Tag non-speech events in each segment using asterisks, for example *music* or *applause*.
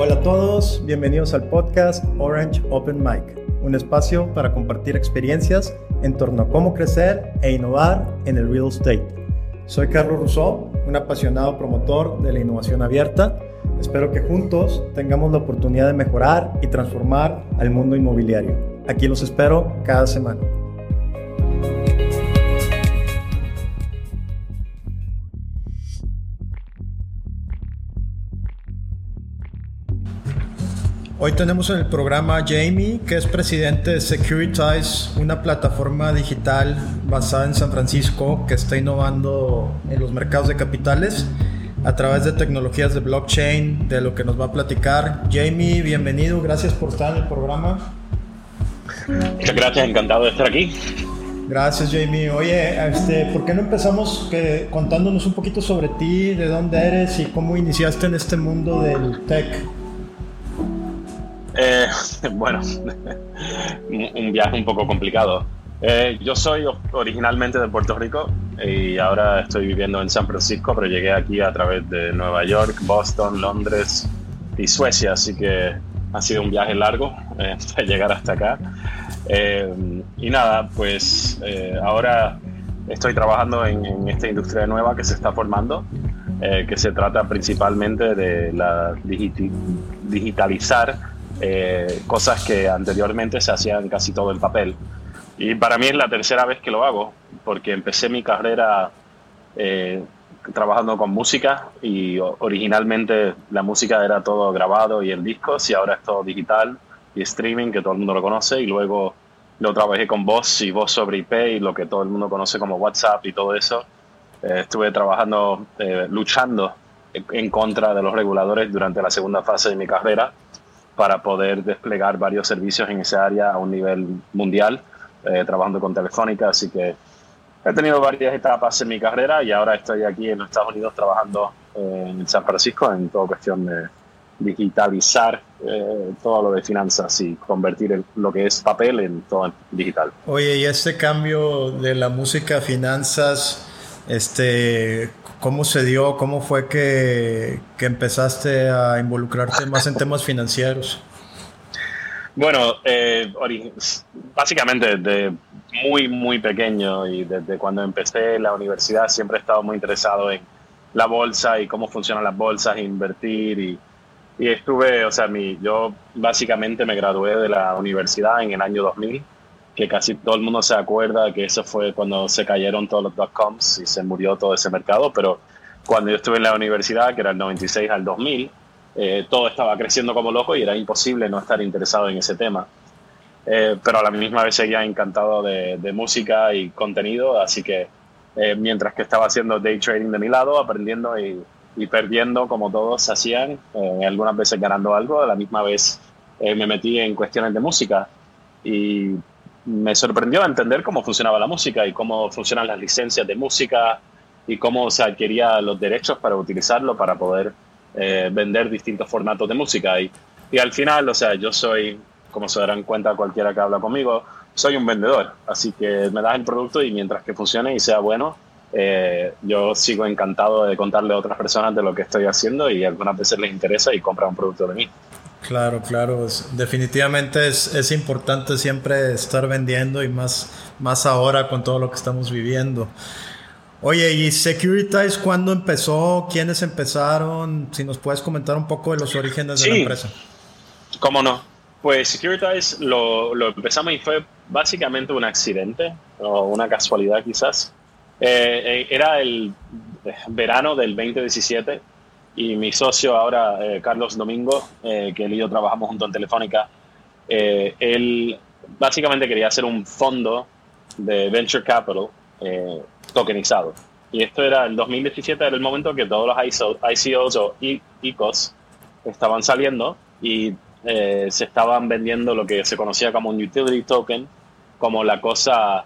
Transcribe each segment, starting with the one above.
Hola a todos, bienvenidos al podcast Orange Open Mic, un espacio para compartir experiencias en torno a cómo crecer e innovar en el real estate. Soy Carlos Rousseau, un apasionado promotor de la innovación abierta. Espero que juntos tengamos la oportunidad de mejorar y transformar al mundo inmobiliario. Aquí los espero cada semana. Hoy tenemos en el programa a Jamie, que es presidente de Securitize, una plataforma digital basada en San Francisco que está innovando en los mercados de capitales a través de tecnologías de blockchain, de lo que nos va a platicar. Jamie, bienvenido, gracias por estar en el programa. Muchas gracias, encantado de estar aquí. Gracias, Jamie. Oye, este, ¿por qué no empezamos que, contándonos un poquito sobre ti, de dónde eres y cómo iniciaste en este mundo del tech? Eh, *laughs* bueno, *laughs* un viaje un poco complicado. Eh, yo soy originalmente de Puerto Rico y ahora estoy viviendo en San Francisco, pero llegué aquí a través de Nueva York, Boston, Londres y Suecia, así que ha sido un viaje largo *laughs* eh, hasta llegar hasta acá. y nada, pues ahora estoy trabajando en, esta industria nueva que se está formando, que se trata principalmente de digitalizar eh, cosas que anteriormente se hacían casi todo en papel. Y para mí es la tercera vez que lo hago, porque empecé mi carrera eh, trabajando con música y originalmente la música era todo grabado y en discos y ahora es todo digital y streaming, que todo el mundo lo conoce, y luego lo trabajé con voz y voz sobre IP y lo que todo el mundo conoce como WhatsApp y todo eso. Eh, estuve trabajando, luchando en contra de los reguladores durante la segunda fase de mi carrera para poder desplegar varios servicios en esa área a un nivel mundial, eh, trabajando con Telefónica, así que he tenido varias etapas en mi carrera y ahora estoy aquí en los Estados Unidos trabajando eh, en San Francisco en toda cuestión de digitalizar eh, todo lo de finanzas y convertir lo que es papel en todo digital. Oye, y este cambio de la música a finanzas, este, ¿Cómo se dio? ¿Cómo fue que, que empezaste a involucrarte más en temas financieros? Bueno, eh, básicamente desde muy, muy pequeño y desde cuando empecé la universidad siempre he estado muy interesado en la bolsa y cómo funcionan las bolsas, invertir y, y estuve, o sea, mi, yo básicamente me gradué de la universidad en el año 2000 que casi todo el mundo se acuerda que eso fue cuando se cayeron todos los dot-coms y se murió todo ese mercado, pero cuando yo estuve en la universidad, que era el 96 al 2000, eh, todo estaba creciendo como loco y era imposible no estar interesado en ese tema. Eh, pero a la misma vez seguía encantado de, música y contenido, así que eh, mientras que estaba haciendo day trading de mi lado, aprendiendo y, y perdiendo como todos hacían, algunas veces ganando algo, a la misma vez me metí en cuestiones de música y me sorprendió entender cómo funcionaba la música y cómo funcionan las licencias de música y cómo se adquiría los derechos para utilizarlo para poder eh, vender distintos formatos de música. Y, y al final, o sea, yo soy, como se darán cuenta cualquiera que habla conmigo, soy un vendedor. Así que me das el producto y mientras que funcione y sea bueno, eh, yo sigo encantado de contarle a otras personas de lo que estoy haciendo y algunas veces les interesa y compran un producto de mí. Claro, claro, definitivamente es, es, importante siempre estar vendiendo y más, más ahora con todo lo que estamos viviendo. Oye, ¿y Securitize cuándo empezó? ¿Quiénes empezaron? Si nos puedes comentar un poco de los orígenes de la empresa. Cómo no. Pues Securitize lo, lo, empezamos y fue básicamente un accidente o una casualidad quizás. Eh, eh, era el verano del 2017 y mi socio ahora, eh, Carlos Domingo, eh, que él y yo trabajamos junto en Telefónica, eh, él básicamente quería hacer un fondo de venture capital tokenizado. Y esto era el 2017, era el momento que todos los ICOs o ICOs estaban saliendo y se estaban vendiendo lo que se conocía como un utility token, como la cosa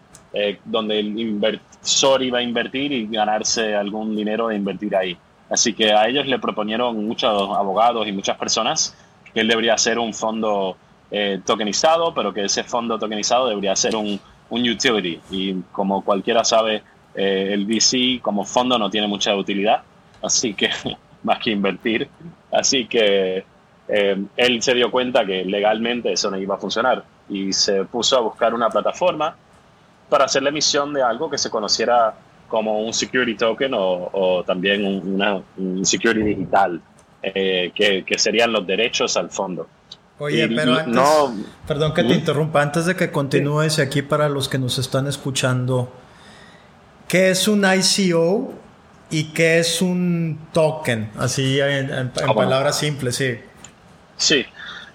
donde el inversor iba a invertir y ganarse algún dinero de invertir ahí. Así que a ellos le proponieron muchos abogados y muchas personas que él debería ser un fondo eh, tokenizado, pero que ese fondo tokenizado debería ser un, un utility. Y como cualquiera sabe, eh, el VC como fondo no tiene mucha utilidad, así que *laughs* más que invertir. Así que eh, él se dio cuenta que legalmente eso no iba a funcionar y se puso a buscar una plataforma para hacer la emisión de algo que se conociera como un security token o, también una, un security digital, eh, que, que, serían los derechos al fondo. Oye, pero antes, no, perdón que te interrumpa, antes de que continúes aquí para los que nos están escuchando, ¿qué es un ICO y qué es un token? Así en, palabras simples, sí. Sí,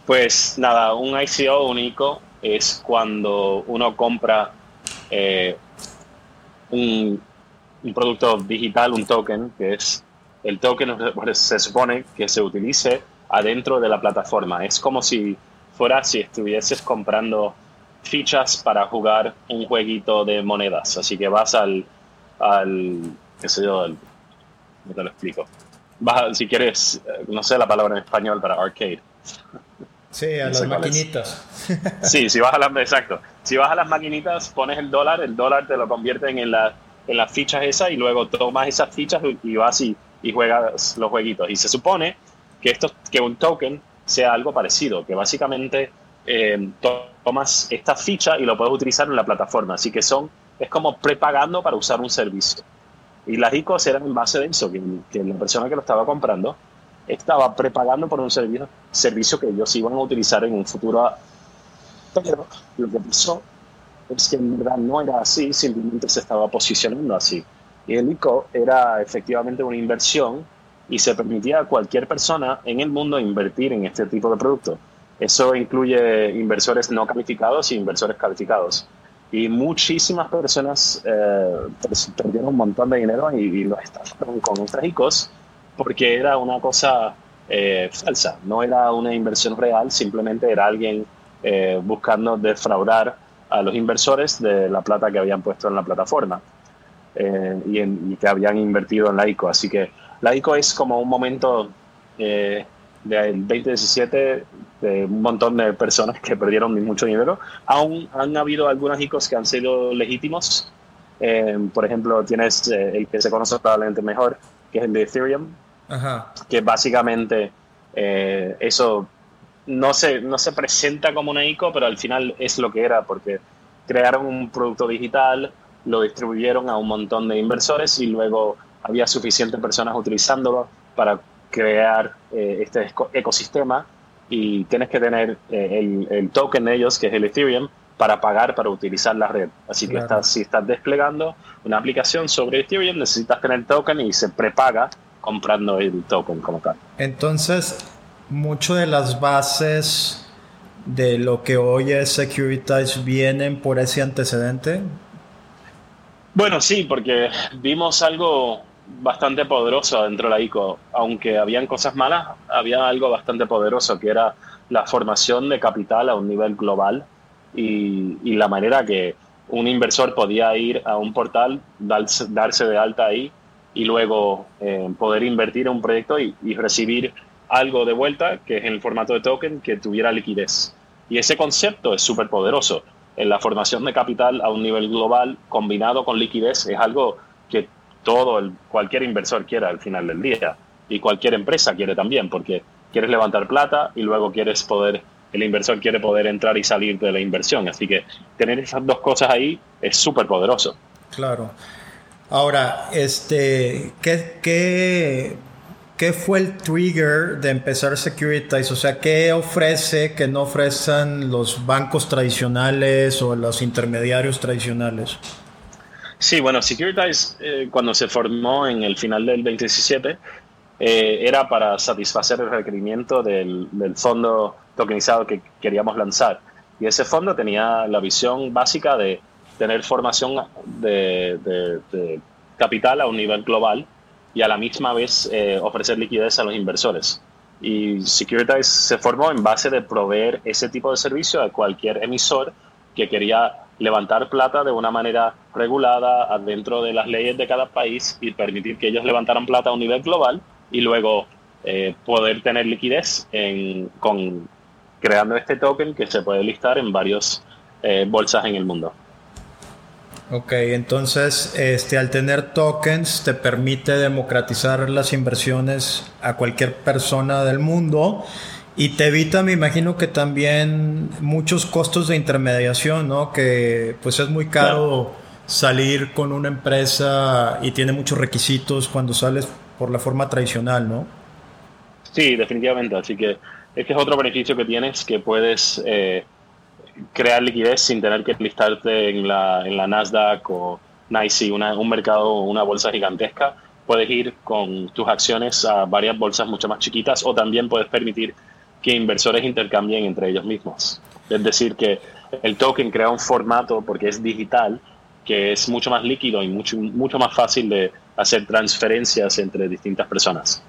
pues nada, un ICO único es cuando uno compra eh, un, un producto digital, un token, que es el token se supone que se utilice adentro de la plataforma. Es como si fuera si estuvieses comprando fichas para jugar un jueguito de monedas. Así que vas al, al qué sé yo, no te lo explico. Vas, si quieres, eh, no sé la palabra en español para arcade. Sí, a las maquinitas. Sí, si vas a las, exacto. Si vas a las maquinitas, pones el dólar, el dólar te lo convierten en la en las fichas esas y luego tomas esas fichas y vas y, y juegas los jueguitos. Y se supone que, esto, que un token sea algo parecido, que básicamente eh, tomas esta ficha y lo puedes utilizar en la plataforma. Así que son, es como prepagando para usar un servicio. Y las ICOs eran en base de eso, que, la persona que lo estaba comprando estaba prepagando por un servicio, servicio que ellos iban a utilizar en un futuro. Es que en verdad no era así, simplemente se estaba posicionando así. Y el ICO era efectivamente una inversión y se permitía a cualquier persona en el mundo invertir en este tipo de producto. Eso incluye inversores no calificados y inversores calificados. Y muchísimas personas eh, perdieron un montón de dinero y, lo estafaron con nuestras ICOs porque era una cosa eh, falsa, no era una inversión real, simplemente era alguien eh, buscando defraudar a los inversores de la plata que habían puesto en la plataforma eh, y, que habían invertido en la ICO. Así que la ICO es como un momento eh, del 2017 de un montón de personas que perdieron mucho dinero. Aún han habido algunas ICOs que han sido legítimos. Eh, por ejemplo, tienes el que se conoce probablemente mejor, que es el de Ethereum, que básicamente eso no se, no se presenta como una ICO, pero al final es lo que era, porque crearon un producto digital, lo distribuyeron a un montón de inversores y luego había suficientes personas utilizándolo para crear eh, este ecosistema y tienes que tener eh, el, token de ellos, que es el Ethereum, para pagar para utilizar la red. Así que estás, si estás desplegando una aplicación sobre Ethereum, necesitas tener token y se prepaga comprando el token como tal. Entonces, mucho de las bases de lo que hoy es Securitize vienen por ese antecedente? Bueno, sí, porque vimos algo bastante poderoso dentro de la ICO. Aunque habían cosas malas, había algo bastante poderoso, que era la formación de capital a un nivel global y, la manera que un inversor podía ir a un portal, darse, de alta ahí y luego eh, poder invertir en un proyecto y recibir algo de vuelta, que es en el formato de token, que tuviera liquidez. Y ese concepto es súper poderoso. En la formación de capital a un nivel global, combinado con liquidez, es algo que todo, cualquier inversor quiere al final del día. Y cualquier empresa quiere también, porque quieres levantar plata y luego quieres poder, el inversor quiere poder entrar y salir de la inversión. Así que tener esas dos cosas ahí es súper poderoso. Claro. Ahora, este, ¿qué, qué ¿Qué fue el trigger de empezar Securitize? O sea, ¿qué ofrece que no ofrecen los bancos tradicionales o los intermediarios tradicionales? Sí, bueno, Securitize eh, cuando se formó en el final del 2017 eh, era para satisfacer el requerimiento del, fondo tokenizado que queríamos lanzar. Y ese fondo tenía la visión básica de tener formación de capital a un nivel global y a la misma vez eh, ofrecer liquidez a los inversores. Y Securitize se formó en base de proveer ese tipo de servicio a cualquier emisor que quería levantar plata de una manera regulada dentro de las leyes de cada país y permitir que ellos levantaran plata a un nivel global y luego eh, poder tener liquidez con, creando este token que se puede listar en varias eh, bolsas en el mundo. Ok, entonces este, al tener tokens te permite democratizar las inversiones a cualquier persona del mundo Y te evita, me imagino que también muchos costos de intermediación, ¿no? Que pues es muy caro salir con una empresa y tiene muchos requisitos cuando sales por la forma tradicional, ¿no? Sí, definitivamente. Así que este es otro beneficio que tienes, que puedes eh, crear liquidez sin tener que listarte en la, en la Nasdaq o NYSE, una, un mercado, una bolsa gigantesca. Puedes ir con tus acciones a varias bolsas mucho más chiquitas o también puedes permitir que inversores intercambien entre ellos mismos. Es decir, que el token crea un formato porque es digital que es mucho más líquido y mucho, mucho más fácil de hacer transferencias entre distintas personas.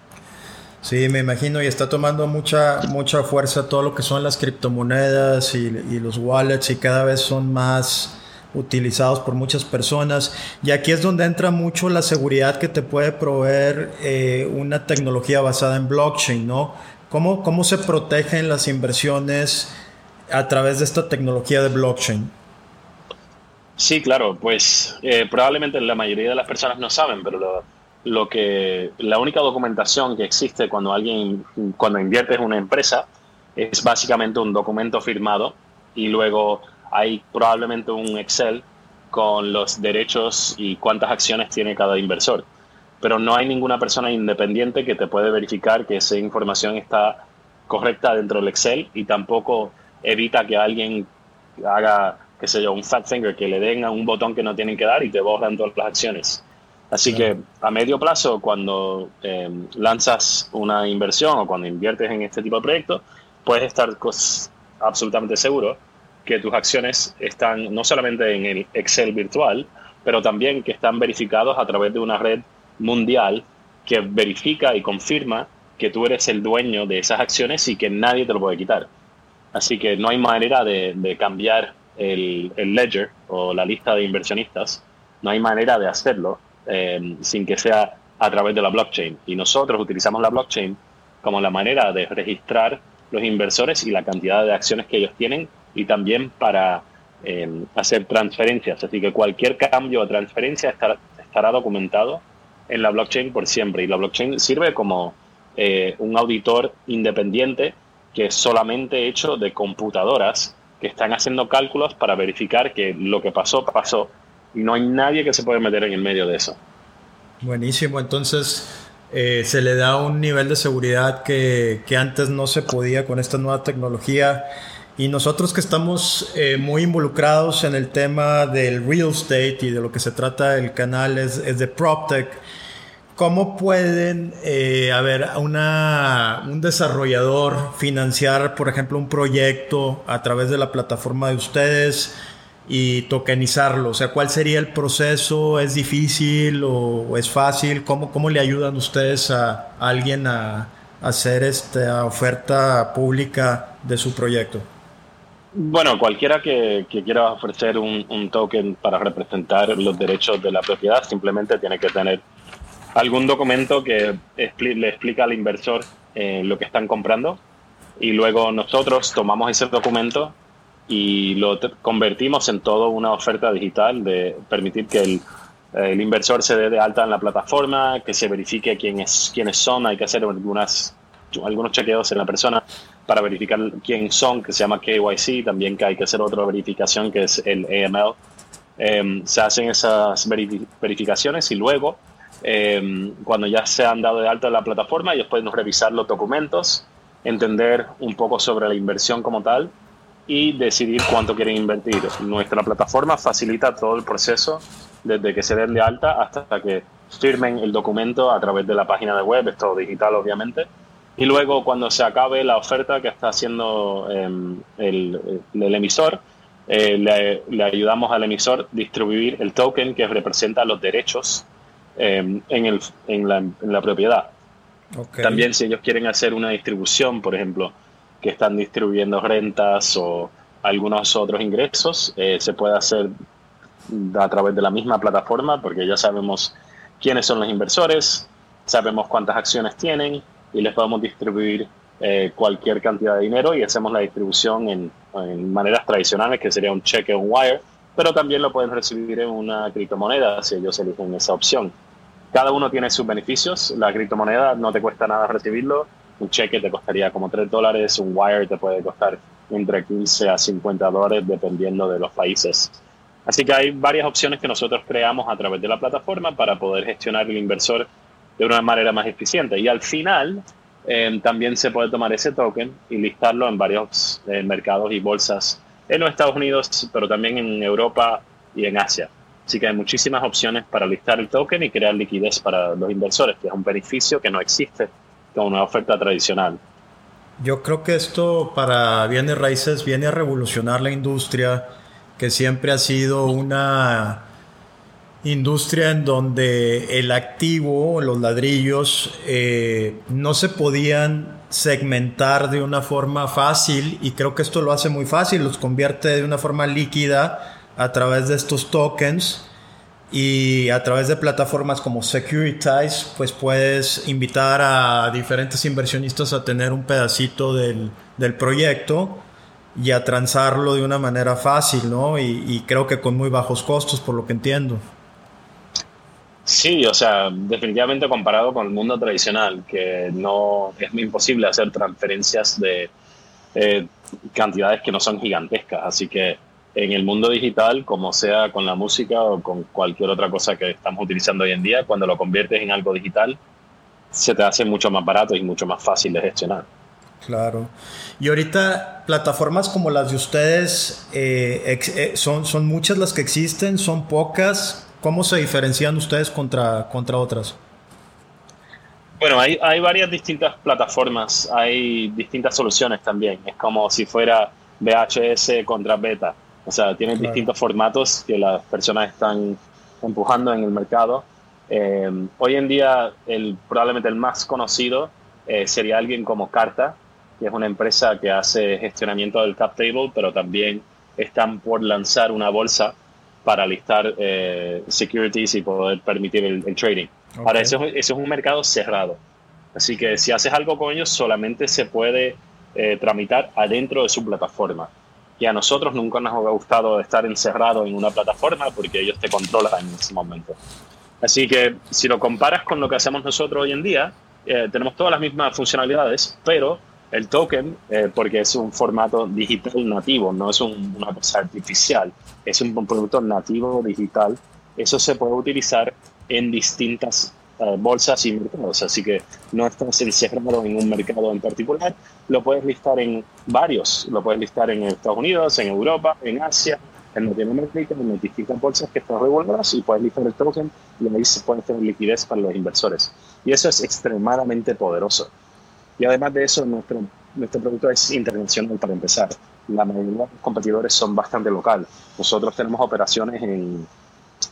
Sí, me imagino, y está tomando mucha, mucha fuerza todo lo que son las criptomonedas y, los wallets y cada vez son más utilizados por muchas personas. Y aquí es donde entra mucho la seguridad que te puede proveer eh, una tecnología basada en blockchain, ¿no? ¿Cómo, ¿Cómo se protegen las inversiones a través de esta tecnología de blockchain? Sí, claro, pues eh, probablemente la mayoría de las personas no saben, pero lo, lo, que la única documentación que existe cuando alguien cuando invierte en una empresa es básicamente un documento firmado y luego hay probablemente un Excel con los derechos y cuántas acciones tiene cada inversor pero no hay ninguna persona independiente que te puede verificar que esa información está correcta dentro del Excel y tampoco evita que alguien haga, qué sé yo, un fat finger, que le den a un botón que no tienen que dar y te borran todas las acciones. Así que a medio plazo, cuando em, lanzas una inversión o cuando inviertes en este tipo de proyectos, puedes estar absolutamente seguro que tus acciones están no solamente en el Excel virtual, pero también que están verificados a través de una red mundial que verifica y confirma que tú eres el dueño de esas acciones y que nadie te lo puede quitar. Así que no hay manera de, cambiar el, ledger o la lista de inversionistas, no hay manera de hacerlo eh, sin que sea a través de la blockchain. Y nosotros utilizamos la blockchain como la manera de registrar los inversores y la cantidad de acciones que ellos tienen y también para eh, hacer transferencias. Así que cualquier cambio o transferencia estará documentado en la blockchain por siempre. Y la blockchain sirve como eh, un auditor independiente que es solamente hecho de computadoras que están haciendo cálculos para verificar que lo que pasó, pasó. Y no hay nadie que se pueda meter en el medio de eso. Buenísimo, entonces eh, se le da un nivel de seguridad que, que, antes no se podía con esta nueva tecnología. Y nosotros que estamos eh, muy involucrados en el tema del real estate y de lo que se trata el canal es, es de PropTech. ¿Cómo pueden, eh, a ver, una, un desarrollador financiar, por ejemplo, un proyecto a través de la plataforma de ustedes y tokenizarlo? O sea, ¿cuál sería el proceso? ¿Es difícil o, es fácil? ¿Cómo, ¿Cómo le ayudan ustedes a, alguien a, hacer esta oferta pública de su proyecto? Bueno, cualquiera que, quiera ofrecer un, un, token para representar los derechos de la propiedad simplemente tiene que tener algún documento que le explica al inversor eh, lo que están comprando y luego nosotros tomamos ese documento y lo convertimos en toda una oferta digital de permitir que el, el, inversor se dé de alta en la plataforma, que se verifique quién es, quiénes son, hay que hacer algunas, algunos chequeos en la persona para verificar quién son, que se llama KYC, también que hay que hacer otra verificación que es el AML. Em, se hacen esas verificaciones y luego eh, cuando ya se han dado de alta en la plataforma, ellos pueden revisar los documentos, entender un poco sobre la inversión como tal y decidir cuánto quieren invertir. Nuestra plataforma facilita todo el proceso desde que se den de alta hasta que firmen el documento a través de la página de web, es todo digital obviamente. Y luego cuando se acabe la oferta que está haciendo em, el, el, emisor, eh, le, le, ayudamos al emisor distribuir el token que representa los derechos Em, en, el, en, la, en, la, propiedad. También si ellos quieren hacer una distribución, por ejemplo, que están distribuyendo rentas o algunos otros ingresos, eh, se puede hacer a través de la misma plataforma porque ya sabemos quiénes son los inversores, sabemos cuántas acciones tienen y les podemos distribuir eh, cualquier cantidad de dinero y hacemos la distribución en, en, maneras tradicionales, que sería un cheque o un wire, pero también lo pueden recibir en una criptomoneda si ellos eligen esa opción. Cada uno tiene sus beneficios. La criptomoneda no te cuesta nada recibirlo. Un cheque te costaría como 3 dólares, un wire te puede costar entre 15 a 50 dólares dependiendo de los países. Así que hay varias opciones que nosotros creamos a través de la plataforma para poder gestionar el inversor de una manera más eficiente. Y al final eh, también se puede tomar ese token y listarlo en varios eh, mercados y bolsas en los Estados Unidos, pero también en Europa y en Asia. Así que hay muchísimas opciones para listar el token y crear liquidez para los inversores, que es un beneficio que no existe con una oferta tradicional. Yo creo que esto para bienes raíces viene a revolucionar la industria, que siempre ha sido una industria en donde el activo, los ladrillos, eh, no se podían segmentar de una forma fácil y creo que esto lo hace muy fácil, los convierte de una forma líquida a través de estos tokens y a través de plataformas como Securitize, pues puedes invitar a diferentes inversionistas a tener un pedacito del, del proyecto y a transarlo de una manera fácil, ¿no? Y, creo que con muy bajos costos, por lo que entiendo. Sí, o sea, definitivamente comparado con el mundo tradicional, que no es imposible hacer transferencias de eh, cantidades que no son gigantescas. Así que en el mundo digital, como sea con la música o con cualquier otra cosa que estamos utilizando hoy en día, cuando lo conviertes en algo digital, se te hace mucho más barato y mucho más fácil de gestionar. Claro. Y ahorita plataformas como las de ustedes, eh, eh, son, son muchas las que existen, son pocas. ¿Cómo se diferencian ustedes contra, contra otras? Bueno, hay, hay varias distintas plataformas, hay distintas soluciones también. Es como si fuera VHS contra beta. O sea, tienen distintos formatos que las personas están empujando en el mercado. Eh, hoy en día, el, probablemente el más conocido eh, sería alguien como Carta, que es una empresa que hace gestionamiento del cap table, pero también están por lanzar una bolsa para listar eh, securities y poder permitir el, trading. Ahora, eso, eso, es un mercado cerrado. Así que si haces algo con ellos, solamente se puede tramitar adentro de su plataforma y a nosotros nunca nos ha gustado estar encerrado en una plataforma porque ellos te controlan en ese momento. Así que si lo comparas con lo que hacemos nosotros hoy en día, eh, tenemos todas las mismas funcionalidades, pero el token, eh, porque es un formato digital nativo, no es una cosa artificial, es un producto nativo digital, eso se puede utilizar en distintas eh, bolsas y mercados. Así que no estás encerrado en un mercado en particular, lo puedes listar en varios. Lo puedes listar en Estados Unidos, en Europa, en Asia, en Latinoamérica, en distintas bolsas que están reguladas y puedes listar el token y ahí se puede tener liquidez para los inversores. Y eso es extremadamente poderoso. Y además de eso, nuestro, nuestro producto es internacional para empezar. La mayoría de los competidores son bastante local. Nosotros tenemos operaciones en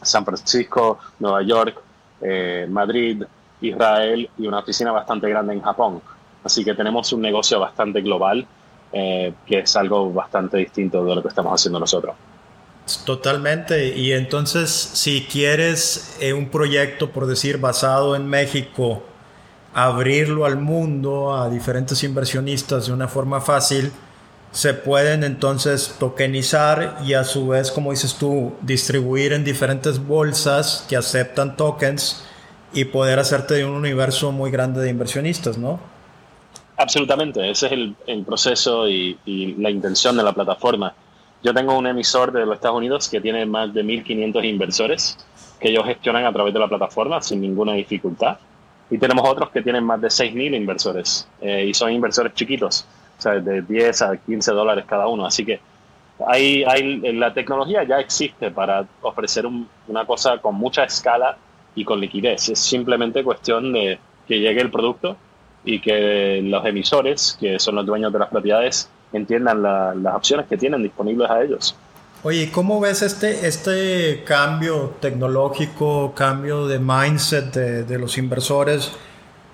San Francisco, Nueva York, eh, Madrid, Israel y una oficina bastante grande en Japón. Así que tenemos un negocio bastante global, eh, que es algo bastante distinto de lo que estamos haciendo nosotros. Totalmente. Y entonces, si quieres eh, un proyecto, por decir, basado en México, abrirlo al mundo, a diferentes inversionistas de una forma fácil, se pueden entonces tokenizar y a su vez, como dices tú, distribuir en diferentes bolsas que aceptan tokens y poder hacerte de un universo muy grande de inversionistas, ¿no? Absolutamente, ese es el, proceso y, la intención de la plataforma. Yo tengo un emisor de los Estados Unidos que tiene más de 1.500 inversores que ellos gestionan a través de la plataforma sin ninguna dificultad. Y tenemos otros que tienen más de 6.000 inversores eh, y son inversores chiquitos o sea, de 10 a 15 dólares cada uno. Así que hay, hay, la tecnología ya existe para ofrecer una cosa con mucha escala y con liquidez. Es simplemente cuestión de que llegue el producto y que los emisores, que son los dueños de las propiedades, entiendan las opciones que tienen disponibles a ellos. Oye, ¿cómo ves este, este cambio tecnológico, cambio de mindset de, de los inversores?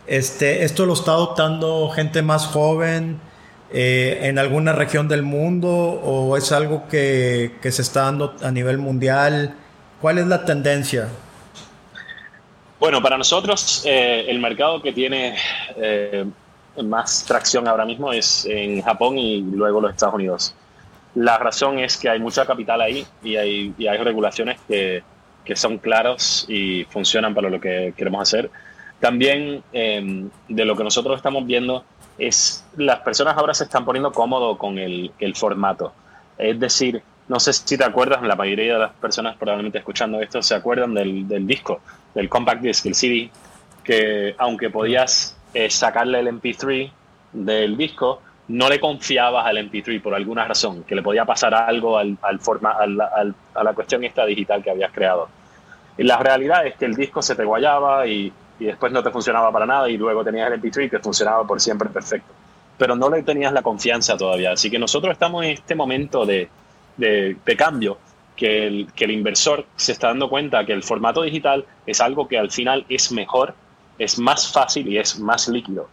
Este, ¿Esto lo está adoptando gente más joven? Eh, en alguna región del mundo o es algo que, se está dando a nivel mundial? ¿Cuál es la tendencia? Bueno, para nosotros eh, el mercado que tiene eh, más tracción ahora mismo es en Japón y luego los Estados Unidos. La razón es que hay mucha capital ahí y hay, y hay regulaciones que, que son claras y funcionan para lo que queremos hacer. También em, de lo que nosotros estamos viendo es las personas ahora se están poniendo cómodos con el, el formato. Es decir, no sé si te acuerdas, la mayoría de las personas probablemente escuchando esto se acuerdan del, del disco, del compact disc, el CD, que aunque podías eh, sacarle el MP3 del disco, no le confiabas al MP3 por alguna razón, que le podía pasar algo al, al forma, al, a la cuestión esta digital que habías creado. Y la realidad es que el disco se te guayaba y, y después no te funcionaba para nada y luego tenías el MP3 que funcionaba por siempre perfecto. Pero no le tenías la confianza todavía. Así que nosotros estamos en este momento de, de, cambio, que el, que el inversor se está dando cuenta que el formato digital es algo que al final es mejor, es más fácil y es más líquido.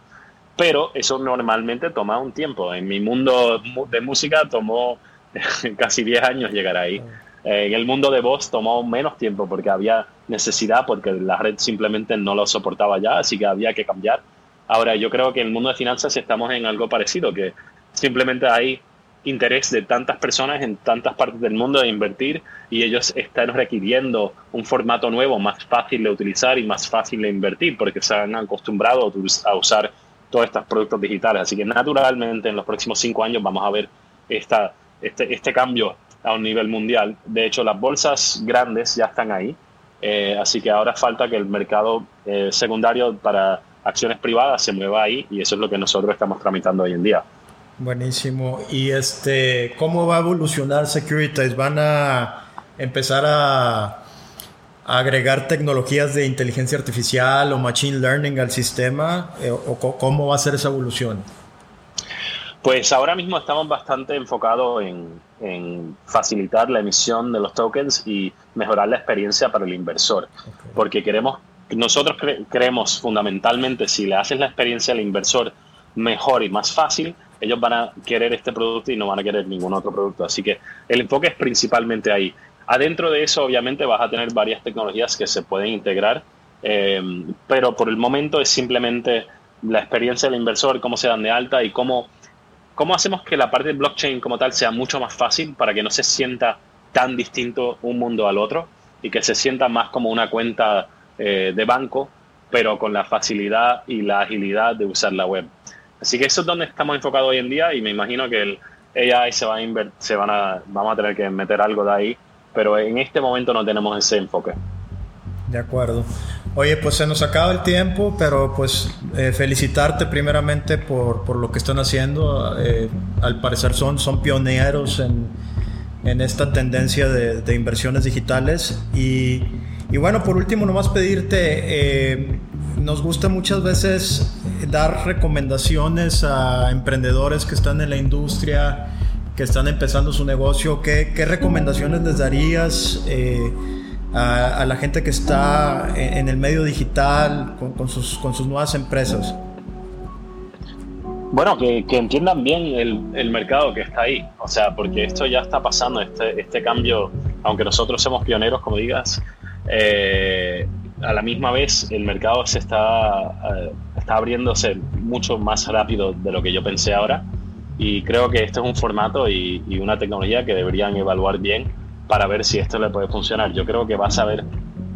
Pero eso normalmente toma un tiempo. En mi mundo de música tomó *laughs* casi 10 años llegar ahí. Eh, en el mundo de voz tomó menos tiempo porque había necesidad, porque la red simplemente no lo soportaba ya, así que había que cambiar. Ahora, yo creo que en el mundo de finanzas estamos en algo parecido, que simplemente hay interés de tantas personas en tantas partes del mundo de invertir y ellos están requiriendo un formato nuevo más fácil de utilizar y más fácil de invertir porque se han acostumbrado a usar todos estos productos digitales. Así que naturalmente en los próximos cinco años vamos a ver esta, este, este cambio a un nivel mundial. De hecho, las bolsas grandes ya están ahí. Eh, así que ahora falta que el mercado eh, secundario para acciones privadas se mueva ahí y eso es lo que nosotros estamos tramitando hoy en día. Buenísimo. ¿Y este cómo va a evolucionar Securities? ¿Van a empezar a, agregar tecnologías de inteligencia artificial o machine learning al sistema? Eh, ¿O cómo va a ser esa evolución? Pues ahora mismo estamos bastante enfocados en, facilitar la emisión de los tokens y mejorar la experiencia para el inversor. Porque queremos, nosotros creemos fundamentalmente, si le haces la experiencia al inversor mejor y más fácil, ellos van a querer este producto y no van a querer ningún otro producto. Así que el enfoque es principalmente ahí. Adentro de eso, obviamente, vas a tener varias tecnologías que se pueden integrar, eh, pero por el momento es simplemente la experiencia del inversor, cómo se dan de alta y cómo, cómo hacemos que la parte de blockchain como tal sea mucho más fácil para que no se sienta tan distinto un mundo al otro y que se sienta más como una cuenta eh, de banco, pero con la facilidad y la agilidad de usar la web. Así que eso es donde estamos enfocados hoy en día y me imagino que el AI se va a se van a, vamos a tener que meter algo de ahí, pero en este momento no tenemos ese enfoque. De acuerdo. Oye, pues se nos acaba el tiempo, pero pues eh, felicitarte primeramente por, por, lo que están haciendo. Eh, al parecer son, son pioneros en, en esta tendencia de, inversiones digitales. Y, y, bueno, por último, nomás pedirte, eh, nos gusta muchas veces dar recomendaciones a emprendedores que están en la industria, que están empezando su negocio. ¿Qué, qué recomendaciones les darías eh, a, la gente que está en, el medio digital con, sus, con sus nuevas empresas? Bueno, que, que entiendan bien el, el, mercado que está ahí. O sea, porque esto ya está pasando, este, este cambio, aunque nosotros somos pioneros, como digas, eh, a la misma vez el mercado se está, eh, está abriéndose mucho más rápido de lo que yo pensé ahora y creo que este es un formato y, una tecnología que deberían evaluar bien para ver si esto le puede funcionar. Yo creo que vas a ver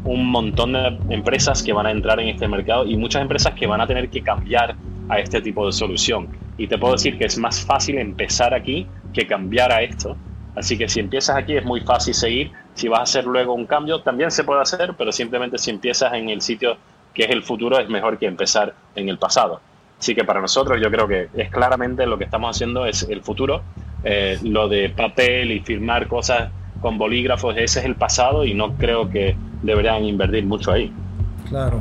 un montón de empresas que van a entrar en este mercado y muchas empresas que van a tener que cambiar a este tipo de solución. Y te puedo decir que es más fácil empezar aquí que cambiar a esto. Así que si empiezas aquí es muy fácil seguir si vas a hacer luego un cambio, también se puede hacer, pero simplemente si empiezas en el sitio que es el futuro, es mejor que empezar en el pasado. Así que para nosotros yo creo que es claramente lo que estamos haciendo es el futuro. Eh, lo de papel y firmar cosas con bolígrafos, ese es el pasado y no creo que deberían invertir mucho ahí. Claro.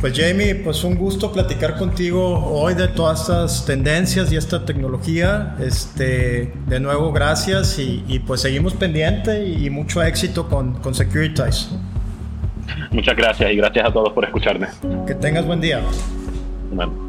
Pues Jamie, pues un gusto platicar contigo hoy de todas estas tendencias y esta tecnología. Este, de nuevo, gracias y, pues seguimos pendiente y mucho éxito con, con Securitize. Muchas gracias y gracias a todos por escucharme. Que tengas buen día. Bueno.